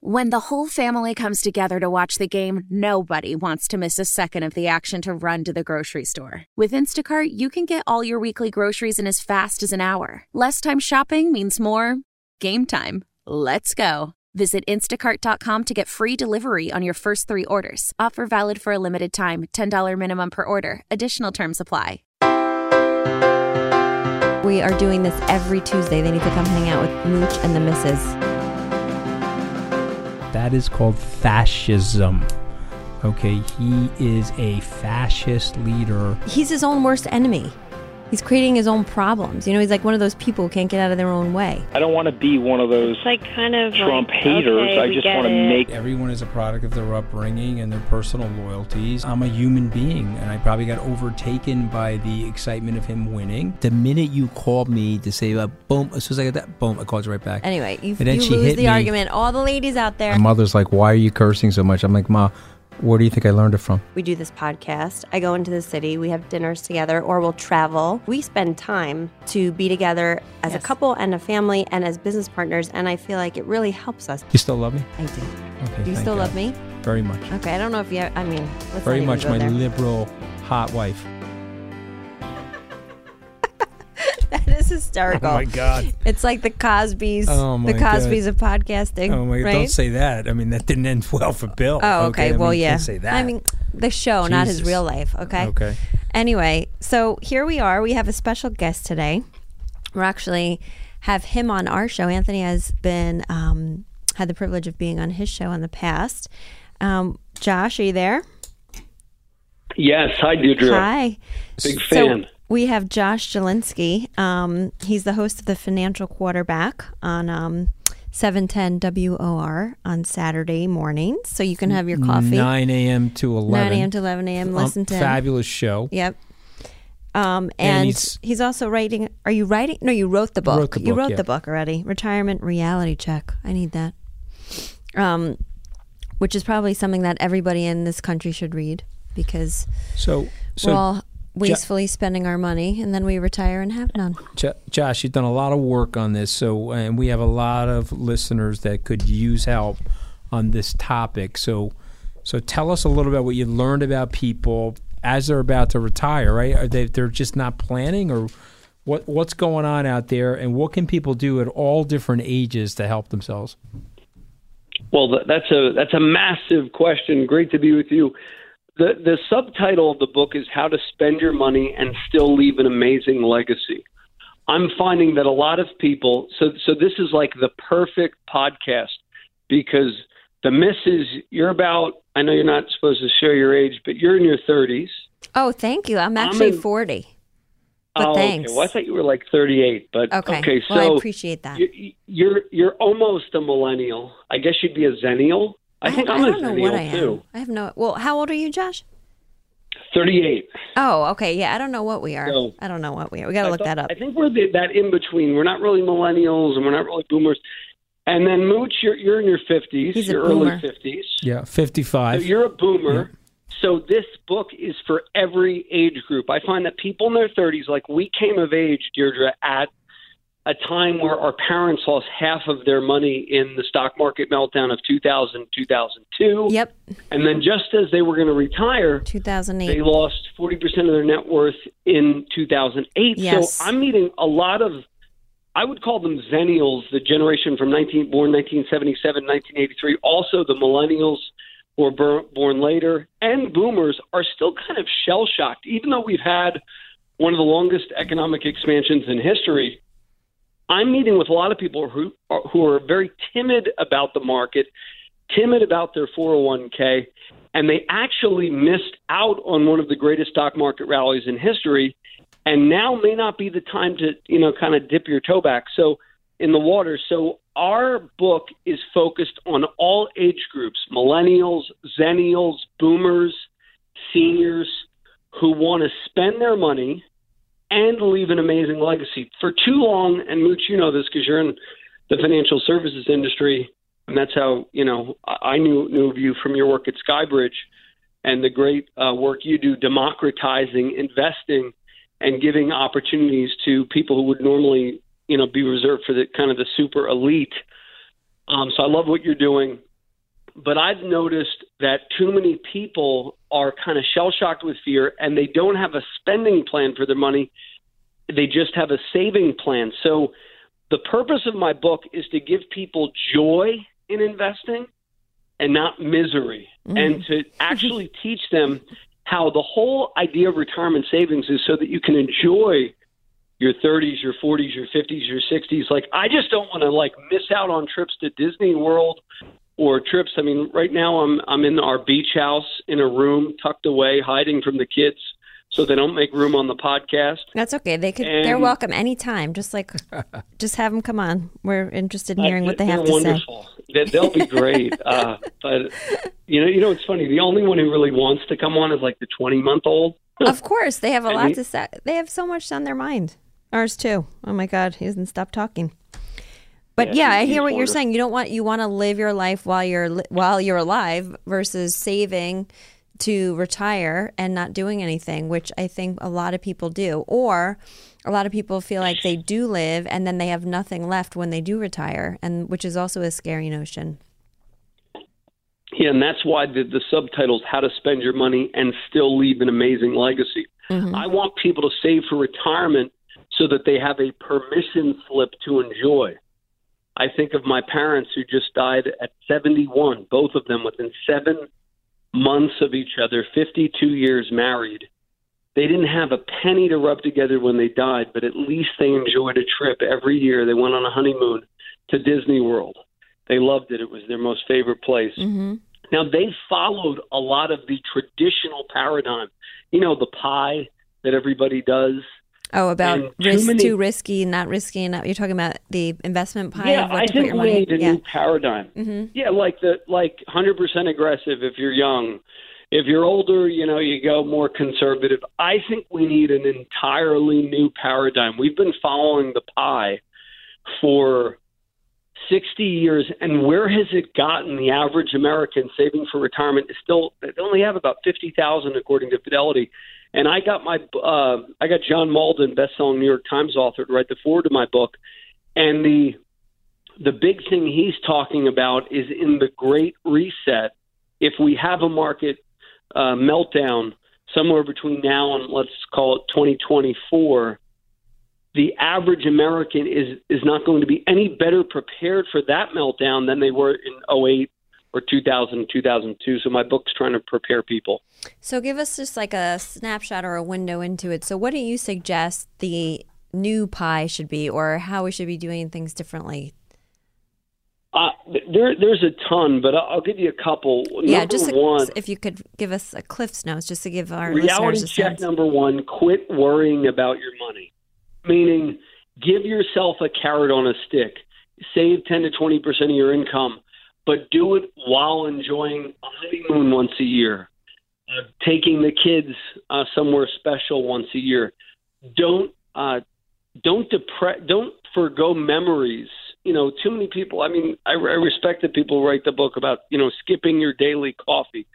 When the whole family comes together to watch the game, nobody wants to miss a second of the action to run to the grocery store. With Instacart, you can get all your weekly groceries in as fast as an hour. Less time shopping means more game time. Let's go. Visit instacart.com to get free delivery on your first three orders. Offer valid for a limited time $10 minimum per order. Additional terms apply. We are doing this every Tuesday. They need to come hang out with Mooch and the Misses. That is called fascism. Okay, he is a fascist leader. He's his own worst enemy. He's creating his own problems. You know, he's like one of those people who can't get out of their own way. I don't want to be one of those It's like kind of Trump like, haters. okay, I just want to it. make Everyone is a product of their upbringing and their personal loyalties. I'm a human being, and I probably got overtaken by the excitement of him winning. The minute you called me to say, uh, boom, as soon as I got that, boom, I called you right back. Anyway, you, And then you she lose hit the me. argument. All the ladies out there. My mother's like, why are you cursing so much? I'm like, Ma, where do you think I learned it from? We do this podcast. I go into the city. We have dinners together, or we'll travel. We spend time to be together as a couple and a family and as business partners. And I feel like it really helps us. You still love me? I do. Okay. Do you still God. love me? Very much. Okay. I don't know if you. I mean, let's Very not even much go my there. liberal, hot wife. that is hysterical. Oh my God. It's like the Cosby's. Oh my the Cosby's of podcasting. Oh my! right? Don't say that. I mean, that didn't end well for Bill. Oh, okay. I well, mean, yeah. Can't say that. I mean, the show, not his real life. Okay. Okay. Anyway, so here we are. We have a special guest today. We're actually have him on our show. Anthony has been um, had the privilege of being on his show in the past. Um, Josh, are you there? Yes, hi Deirdre. Hi. Big So fan. We have Josh Jalinski. Um, he's the host of the Financial Quarterback on um, 710 WOR on Saturday mornings. So you can have your coffee. 9 a.m. to 11. 9 a.m. to 11 a.m. Um, Listen to him. fabulous show. Yep. Um, And and, he's- he's, also writing. Are you writing? No, you wrote the book. wrote the you wrote yeah. the book already. Retirement reality check. I need that. Um, which is probably something that everybody in this country should read because So, so we're all wastefully spending our money and then we retire and have none. Jo- Josh, you've done a lot of work on this. So, and we have a lot of listeners that could use help on this topic. So, so tell us a little bit what you learned about people as they're about to retire. Right? Are they they're just not planning, or what what's going on out there, and what can people do at all different ages to help themselves? Well, that's a that's a massive question. Great to be with you. The the subtitle of the book is How to Spend Your Money and Still Leave an Amazing Legacy. I'm finding that a lot of people so so this is like the perfect podcast because the misses you're about I know you're not supposed to share your age, but you're in your 30s. Oh, thank you. I'm actually in- 40. But oh, thanks. okay. Well, I thought you were like 38, but Okay. okay. So well, I appreciate that. you- you're you're almost a millennial. I guess you'd be a zennial. I think I, I'm I a don't know what I too. am. I have no. Well, how old are you, Josh? 38. Oh, okay. Yeah, I don't know what we are. So- I don't know what we are. We got to look thought- that up. I think we're the, that in between. We're not really millennials and we're not really boomers. And then Mooch, you're you're in your 50s. He's a boomer. early 50s. Yeah, So fifty-five. you're a boomer. So this book is for every age group. I find that people in their 30s, like we came of age, Deirdre, at a time where our parents lost half of their money in the stock market meltdown of 2000, 2002. Yep, And then just as they were going to retire, 2008. they lost 40% of their net worth in 2008. Yes. So I'm meeting a lot of, I would call them Zennials, the generation from 19, born 1977, 1983. Also, the Millennials who were born later and Boomers are still kind of shell shocked, even though we've had one of the longest economic expansions in history. I'm meeting with a lot of people who are, who are very timid about the market, timid about their 401k, and they actually missed out on one of the greatest stock market rallies in history and now may not be the time to you know kind of dip your toe back. So in the water. So our book is focused on all age groups millennials zennials boomers seniors who want to spend their money and leave an amazing legacy for too long and mooch you know this because you're in the financial services industry and that's how you know I knew knew of you from your work at Skybridge and the great uh, work you do democratizing investing and giving opportunities to people who would normally you know be reserved for the kind of the super elite. Um, so I love what you're doing. but I've noticed that too many people are kind of shell shocked with fear and they don't have a spending plan for their money. They just have a saving plan. So the purpose of my book is to give people joy in investing and not misery, mm-hmm. and to actually teach them how the whole idea of retirement savings is so that you can enjoy your 30s, your 40s, your 50s, your 60s. Like I just don't want to like miss out on trips to Disney World or trips. I mean, right now I'm I'm in our beach house in a room tucked away, hiding from the kids so they don't make room on the podcast. That's okay. They could. And they're welcome anytime. Just like, just have them come on. We're interested in hearing what they have to wonderful. say. They'll be great. uh, but you know, you know, it's funny. The only one who really wants to come on is like the twenty-month-old. of course, they have a lot he, to say. They have so much on their mind. Ours too. Oh my God, he hasn't stopped talking. But yeah, yeah I hear what you're saying. You don't want you want to live your life while you're while you're alive versus saving to retire and not doing anything, which I think a lot of people do. Or a lot of people feel like they do live and then they have nothing left when they do retire, and which is also a scary notion. Yeah, and that's why the, the subtitles "How to Spend Your Money and Still Leave an Amazing Legacy." Mm-hmm. I want people to save for retirement so that they have a permission slip to enjoy. I think of my parents who just died at 71, both of them within seven months of each other, 52 years married. They didn't have a penny to rub together when they died, but at least they enjoyed a trip every year. They went on a honeymoon to Disney World. They loved it. It was their most favorite place. Mm-hmm. Now, they followed a lot of the traditional paradigm. You know, the pie that everybody does Oh, about risk too, many, too risky, not risky enough. You're talking about the investment pie. Yeah, I think we need a yeah. new paradigm. Mm-hmm. Yeah, like the like 100% aggressive if you're young. If you're older, you know, you go more conservative. I think we need an entirely new paradigm. We've been following the pie for 60 years, and where has it gotten? The average American saving for retirement is still they only have about 50,000 according to Fidelity and I got my uh, I got John Mauldin, best-selling New York Times author, to write the foreword to my book, and the the big thing he's talking about is in the Great Reset. If we have a market uh, meltdown somewhere between now and let's call it 2024, the average American is is not going to be any better prepared for that meltdown than they were in 08 or 2000 2002 so my book's trying to prepare people so give us just like a snapshot or a window into it so what do you suggest the new pie should be or how we should be doing things differently uh, there, there's a ton, but I'll give you a couple. Yeah, number just a, one, if you could give us a Cliff's notes, just to give our reality check. Sense. Number one: quit worrying about your money. Meaning, give yourself a carrot on a stick. Save ten to twenty percent of your income but do it while enjoying a honeymoon once a year, uh, taking the kids uh, somewhere special once a year. Don't uh, don't depress, don't forego memories. You know, too many people. I mean, I, I respect that people write the book about you know skipping your daily coffee,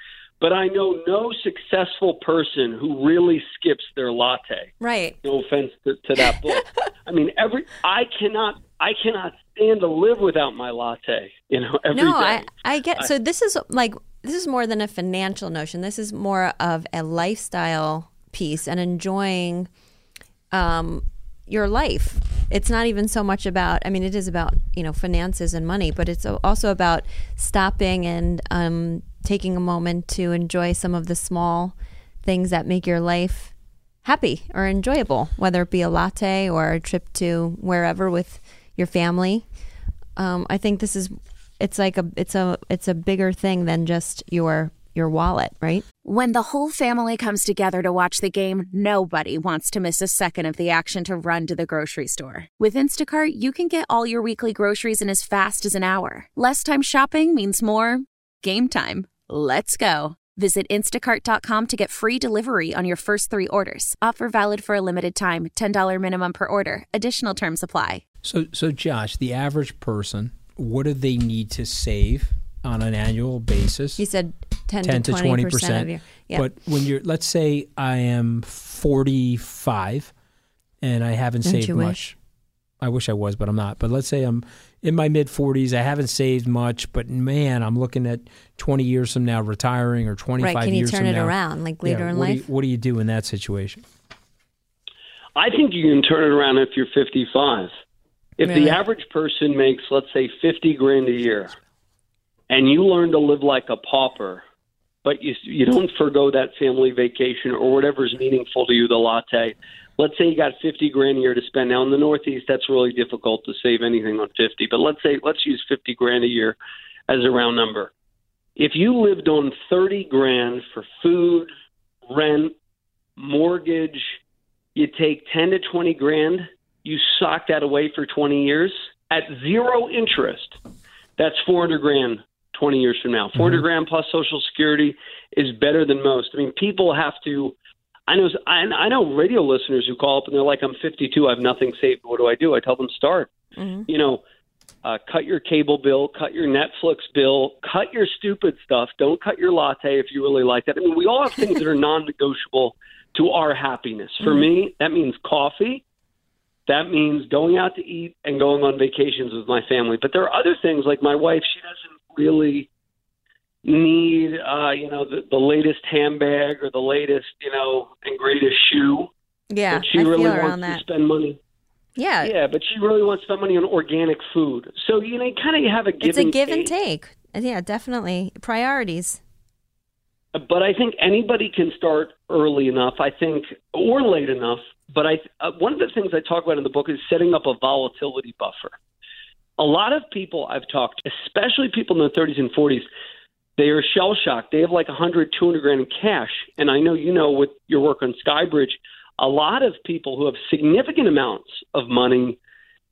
but I know no successful person who really skips their latte. Right. No offense to, to that book. I mean, every I cannot I cannot stand to live without my latte. You know, every no, day. I, I get. so this is like this is more than a financial notion. This is more of a lifestyle piece and enjoying um, your life. It's not even so much about. I mean, it is about you know finances and money, but it's also about stopping and um, taking a moment to enjoy some of the small things that make your life happy or enjoyable, whether it be a latte or a trip to wherever with your family. Um, I think this is it's like a it's a it's a bigger thing than just your your wallet, right? When the whole family comes together to watch the game, nobody wants to miss a second of the action to run to the grocery store. With Instacart, you can get all your weekly groceries in as fast as an hour. Less time shopping means more game time. Let's go. Visit instacart.com to get free delivery on your first three orders. Offer valid for a limited time $10 minimum per order. Additional terms apply. So, so Josh, the average person, what do they need to save on an annual basis? He said 10, 10 to 20 percent. Yeah. But when you're, let's say I am 45 and I haven't Don't saved much. I wish I was, but I'm not. But let's say I'm in my mid 40s. I haven't saved much, but man, I'm looking at 20 years from now retiring or 25 right? Can you years turn from it now. around like later Yeah, in what life? Do you, what do you do in that situation? I think you can turn it around if you're 55. If Really? the average person makes, let's say, 50 grand a year, and you learn to live like a pauper, but you you don't forego that family vacation or whatever's meaningful to you, the latte. Let's say you got 50 grand a year to spend. Now in the Northeast, that's really difficult to save anything on 50. But let's say let's use 50 grand a year as a round number. If you lived on 30 grand for food, rent, mortgage, you take 10 to 20 grand, you sock that away for 20 years at zero interest. That's 400 grand 20 years from now. 400 mm-hmm. grand plus Social Security is better than most. I mean, people have to. I know. I, know radio listeners who call up and they're like, "I'm 52. I have nothing saved. What do I do?" I tell them, "Start. Mm-hmm. You know, uh, cut your cable bill, cut your Netflix bill, cut your stupid stuff. Don't cut your latte if you really like that. I mean, we all have things that are non-negotiable to our happiness. For mm-hmm. me, that means coffee. That means going out to eat and going on vacations with my family. But there are other things like my wife. She doesn't really need, uh, you know, the, the latest handbag or the latest, you know, and greatest shoe. Yeah, but she I really wants to that. spend money. Yeah, Yeah, but she really wants to spend money on organic food. So you know, kind of have a give it's a give and take. Yeah, definitely priorities. But I think anybody can start early enough. I think, or late enough. But I, uh, one of the things I talk about in the book is setting up a volatility buffer. A lot of people I've talked, to, especially people in their 30s and 40s, they are shell shocked. They have like 100, 200 grand in cash. And I know you know with your work on Skybridge, a lot of people who have significant amounts of money,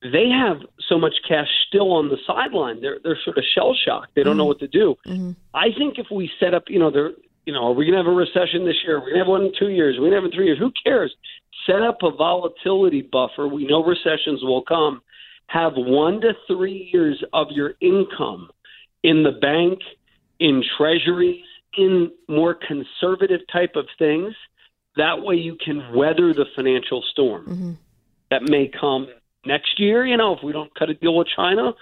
they have so much cash still on the sideline. They're they're sort of shell shocked. They don't know what to do. I think if we set up, you know, there, you know, are we going to have a recession this year? Are we going to have one in two years? Are we going to have it in three years? Who cares? Set up a volatility buffer. We know recessions will come. Have one to three years of your income in the bank, in treasuries, in more conservative type of things. That way you can weather the financial storm that may come next year, you know, if we don't cut a deal with China,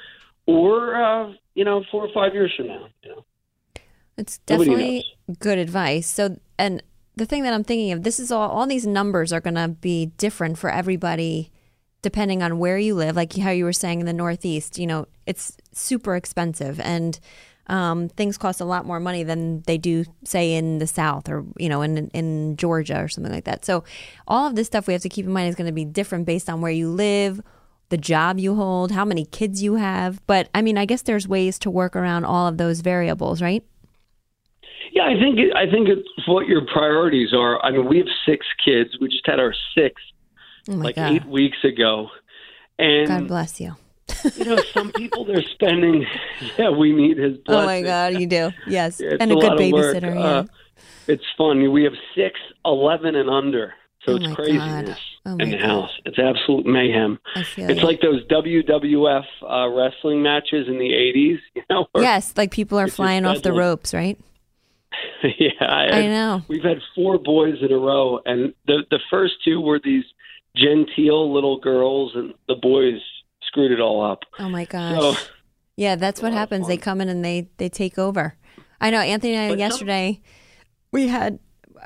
or, uh, you know, four or five years from now. You know. It's definitely good advice. So, and the thing that I'm thinking of, this is all, all these numbers are going to be different for everybody depending on where you live. Like how you were saying in the Northeast, you know, it's super expensive and um, things cost a lot more money than they do, say, in the South or, you know, in, in Georgia or something like that. So, all of this stuff we have to keep in mind is going to be different based on where you live, the job you hold, how many kids you have. But I mean, I guess there's ways to work around all of those variables, right? Yeah, I think I think it's what your priorities are. I mean, we have six kids. We just had our sixth Oh like God. eight weeks ago, and God bless you. you know, some people they're spending. Yeah, we need his Oh my God, you do. Yes. It's and a, a good lot of work. babysitter. Uh, it's fun. We have six, eleven, and under. So Oh it's craziness Oh in the God. house. It's absolute mayhem. It's you. like those WWF uh, wrestling matches in the '80s. You know, yes, like people are flying off the ropes, right? yeah, I, I know. We've had four boys in a row, and the the first two were these genteel little girls, and the boys screwed it all up. Oh my gosh. So yeah, that's what happens. They come in and they they take over. I know Anthony and I But yesterday we had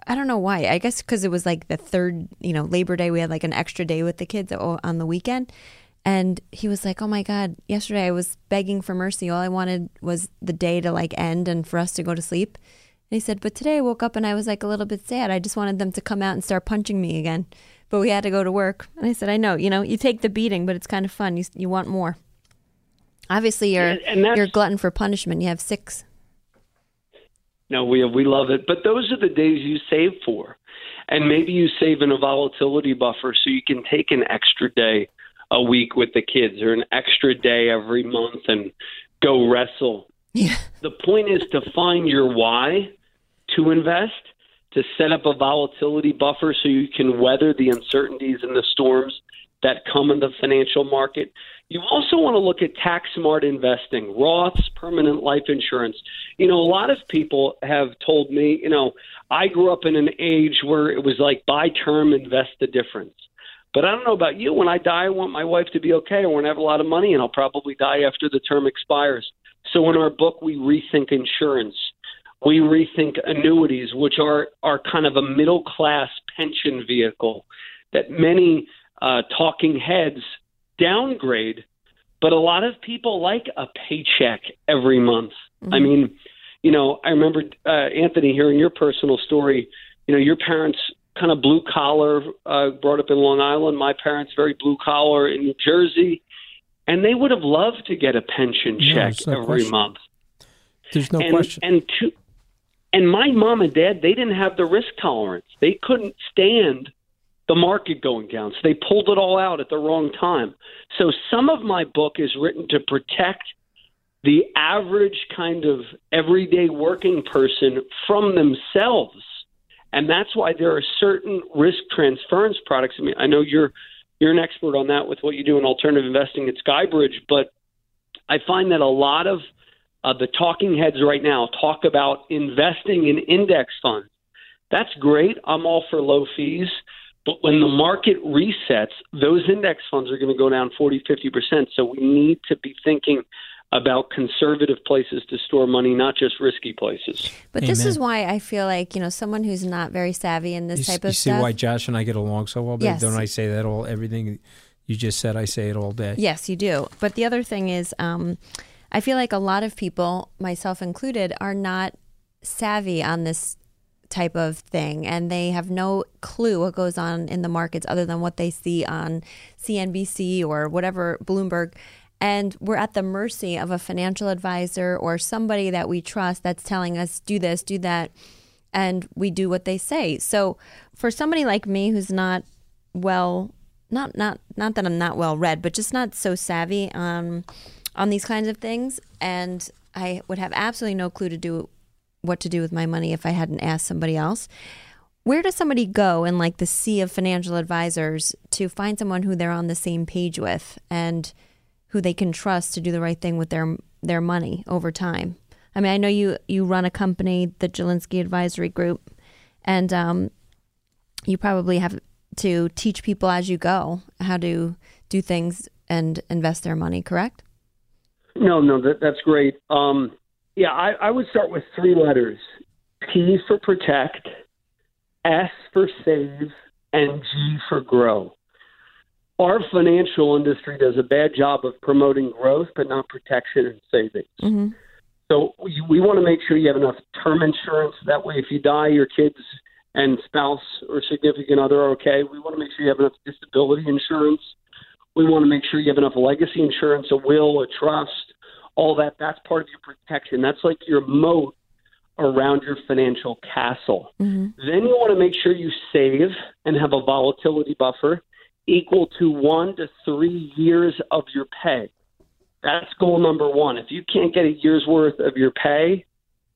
I don't know why. I guess because it was like the third, you know, Labor Day. We had like an extra day with the kids on the weekend. And he was like, "Oh my God! Yesterday I was begging for mercy. All I wanted was the day to like end and for us to go to sleep." And he said, "But today I woke up and I was like a little bit sad. I just wanted them to come out and start punching me again, but we had to go to work." And I said, "I know. You know, you take the beating, but it's kind of fun. You you want more." Obviously, you're you're a glutton for punishment. You have six. no, we we love it, but those are the days you save for, and maybe you save in a volatility buffer so you can take an extra day a week with the kids, or an extra day every month, and go wrestle Yeah. the point is to find your why to invest, to set up a volatility buffer so you can weather the uncertainties and the storms that come in the financial market. You also want to look at tax smart investing, Roths, permanent life insurance. You know, a lot of people have told me, you know, I grew up in an age where it was like buy term, invest the difference. But I don't know about you. When I die, I want my wife to be okay. I want to have a lot of money, and I'll probably die after the term expires. So in our book, we rethink insurance. We rethink annuities, which are are kind of a middle class pension vehicle that many uh, talking heads downgrade. But a lot of people like a paycheck every month. Mm-hmm. I mean, you know, I remember uh, Anthony hearing your personal story. You know, your parents kind of blue collar, uh, brought up in Long Island. My parents very blue collar in New Jersey, and they would have loved to get a pension check no every question. month. There's no and, question. And to, and my mom and dad, they didn't have the risk tolerance. They couldn't stand the market going down. So they pulled it all out at the wrong time. So some of my book is written to protect the average kind of everyday working person from themselves. And that's why there are certain risk transference products. I mean, I know you're you're an expert on that with what you do in alternative investing at Skybridge, but I find that a lot of uh, the talking heads right now talk about investing in index funds. That's great. I'm all for low fees. But when the market resets, those index funds are going to go down 40, 50%. So we need to be thinking about conservative places to store money, not just risky places. But Amen. this is why I feel like, you know, someone who's not very savvy in this you, type of stuff. You see why Josh and I get along so well? Yes. Don't I say that all, everything you just said, I say it all day. Yes, you do. But the other thing is, um, I feel like a lot of people, myself included, are not savvy on this type of thing and they have no clue what goes on in the markets other than what they see on CNBC or whatever Bloomberg. And we're at the mercy of a financial advisor or somebody that we trust that's telling us do this do that and we do what they say. So for somebody like me who's not well not not not that I'm not well read but just not so savvy on on these kinds of things and I would have absolutely no clue to do what to do with my money if I hadn't asked somebody else. Where does somebody go in like the sea of financial advisors to find someone who they're on the same page with and who they can trust to do the right thing with their their money over time? I mean, I know you you run a company, the Jalinski Advisory Group, and um, you probably have to teach people as you go how to do things and invest their money. Correct? No, no, that, that's great. Um, yeah, I, I would start with three letters P for protect, S for save, and G for grow. Our financial industry does a bad job of promoting growth, but not protection and savings. Mm-hmm. So we, we want to make sure you have enough term insurance. That way, if you die, your kids and spouse or significant other are okay. We want to make sure you have enough disability insurance. We want to make sure you have enough legacy insurance, a will, a trust, all that. That's part of your protection. That's like your moat around your financial castle. Mm-hmm. Then you want to make sure you save and have a volatility buffer equal to one to three years of your pay. That's goal number one. If you can't get a year's worth of your pay,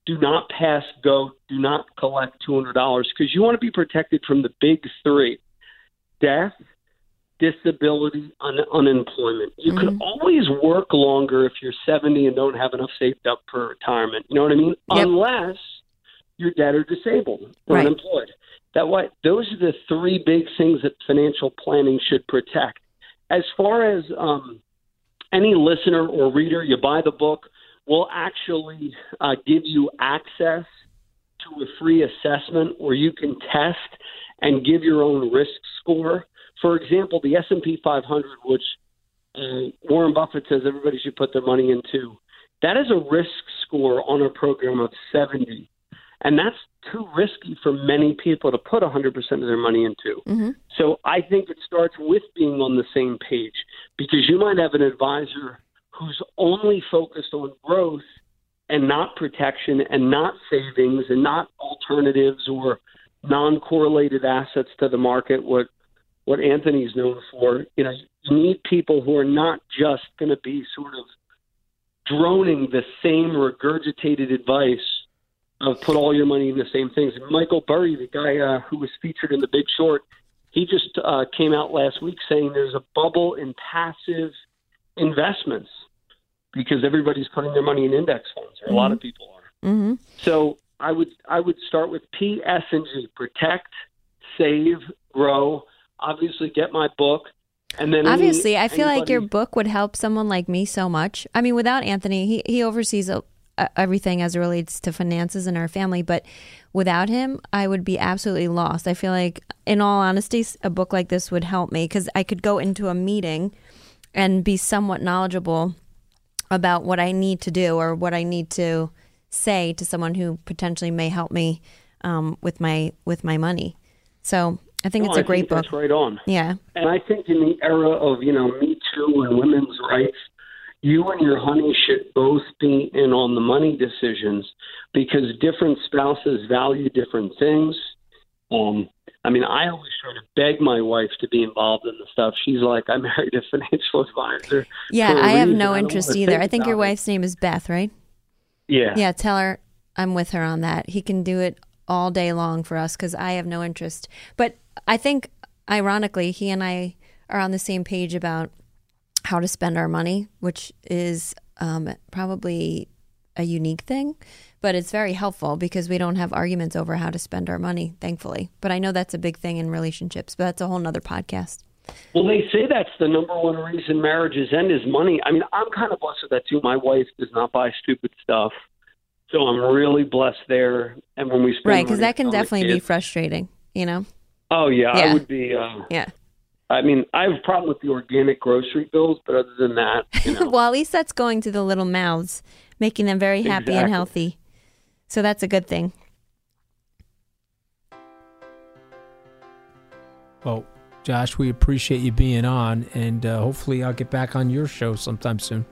do not pass go. Do not collect $200 because you want to be protected from the big three death, disability, un- unemployment. You mm-hmm. can always work longer if you're 70 and don't have enough saved up for retirement. You know what I mean? Yep. Unless you're dead or disabled or right. unemployed. That way, those are the three big things that financial planning should protect. As far as um, any listener or reader, you buy the book, we'll actually uh, give you access to a free assessment where you can test and give your own risk score for example, the S&P 500, which uh, Warren Buffett says everybody should put their money into, that is a risk score on a program of 70. And that's too risky for many people to put 100% of their money into. Mm-hmm. So I think it starts with being on the same page because you might have an advisor who's only focused on growth and not protection and not savings and not alternatives or non correlated assets to the market, what what Anthony's known for. You know, you need people who are not just going to be sort of droning the same regurgitated advice of put all your money in the same things. And Michael Burry, the guy uh, who was featured in The Big Short, he just uh, came out last week saying there's a bubble in passive investments because everybody's putting their money in index funds, or mm-hmm. a lot of mm-hmm. people are. Mm-hmm. So I would I would start with P, S, and G: protect, save, grow obviously get my book. And then any- Obviously, I feel like your book would help someone like me so much. I mean, without Anthony, he, he oversees uh, everything as it relates to finances in our family, but without him, I would be absolutely lost. I feel like, in all honesty, a book like this would help me because I could go into a meeting and be somewhat knowledgeable about what I need to do or what I need to say to someone who potentially may help me um, with my with my money. So I think No, it's a I great think book. That's right on. Yeah. And I think in the era of, you know, Me Too and women's rights, you and your honey should both be in on the money decisions because different spouses value different things. Um, I mean, I always try to beg my wife to be involved in the stuff. She's like, I married a financial advisor. Yeah, I have no don't interest either. I think your about it." wife's name is Beth, right? Yeah. Yeah, tell her I'm with her on that. He can do it all day long for us because I have no interest. But I think, ironically, he and I are on the same page about how to spend our money, which is um, probably a unique thing, but it's very helpful because we don't have arguments over how to spend our money, thankfully. But I know that's a big thing in relationships, but that's a whole nother podcast. Well, they say that's the number one reason marriages end is money. I mean, I'm kind of blessed with that too. My wife does not buy stupid stuff, so I'm really blessed there. And when we spend Right, because that can definitely be frustrating, you know? Oh yeah, Yeah. I would be. Uh, Yeah. I mean, I have a problem with the organic grocery bills, but other than that, you know, well, at least that's going to the little mouths, making them very happy and healthy. So that's a good thing. Well, Josh, we appreciate you being on, and uh, hopefully I'll get back on your show sometime soon.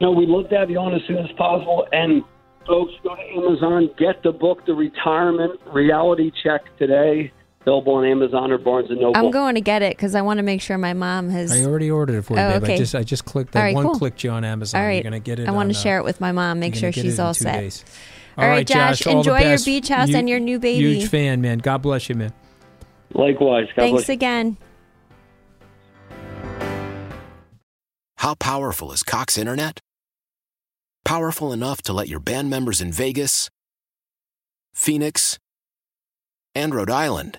no, we'd love to have you on as soon as possible. And folks, go to Amazon, get the book, The Retirement Reality Check today. Available on Amazon or Barnes and Noble. I'm going to get it because I want to make sure my mom has. I already ordered it for you, Oh, babe. I okay. just I just clicked that right, one cool. clicked you on Amazon. All right. You're gonna get it. I want on, to uh, share it with my mom, make sure she's all set. days. All right, Josh, all the enjoy your beach house You- and your new baby. Huge fan, man. God bless you, man. Likewise. God Thanks bless. again. How powerful is Cox Internet? Powerful enough to let your band members in Vegas, Phoenix, and Rhode Island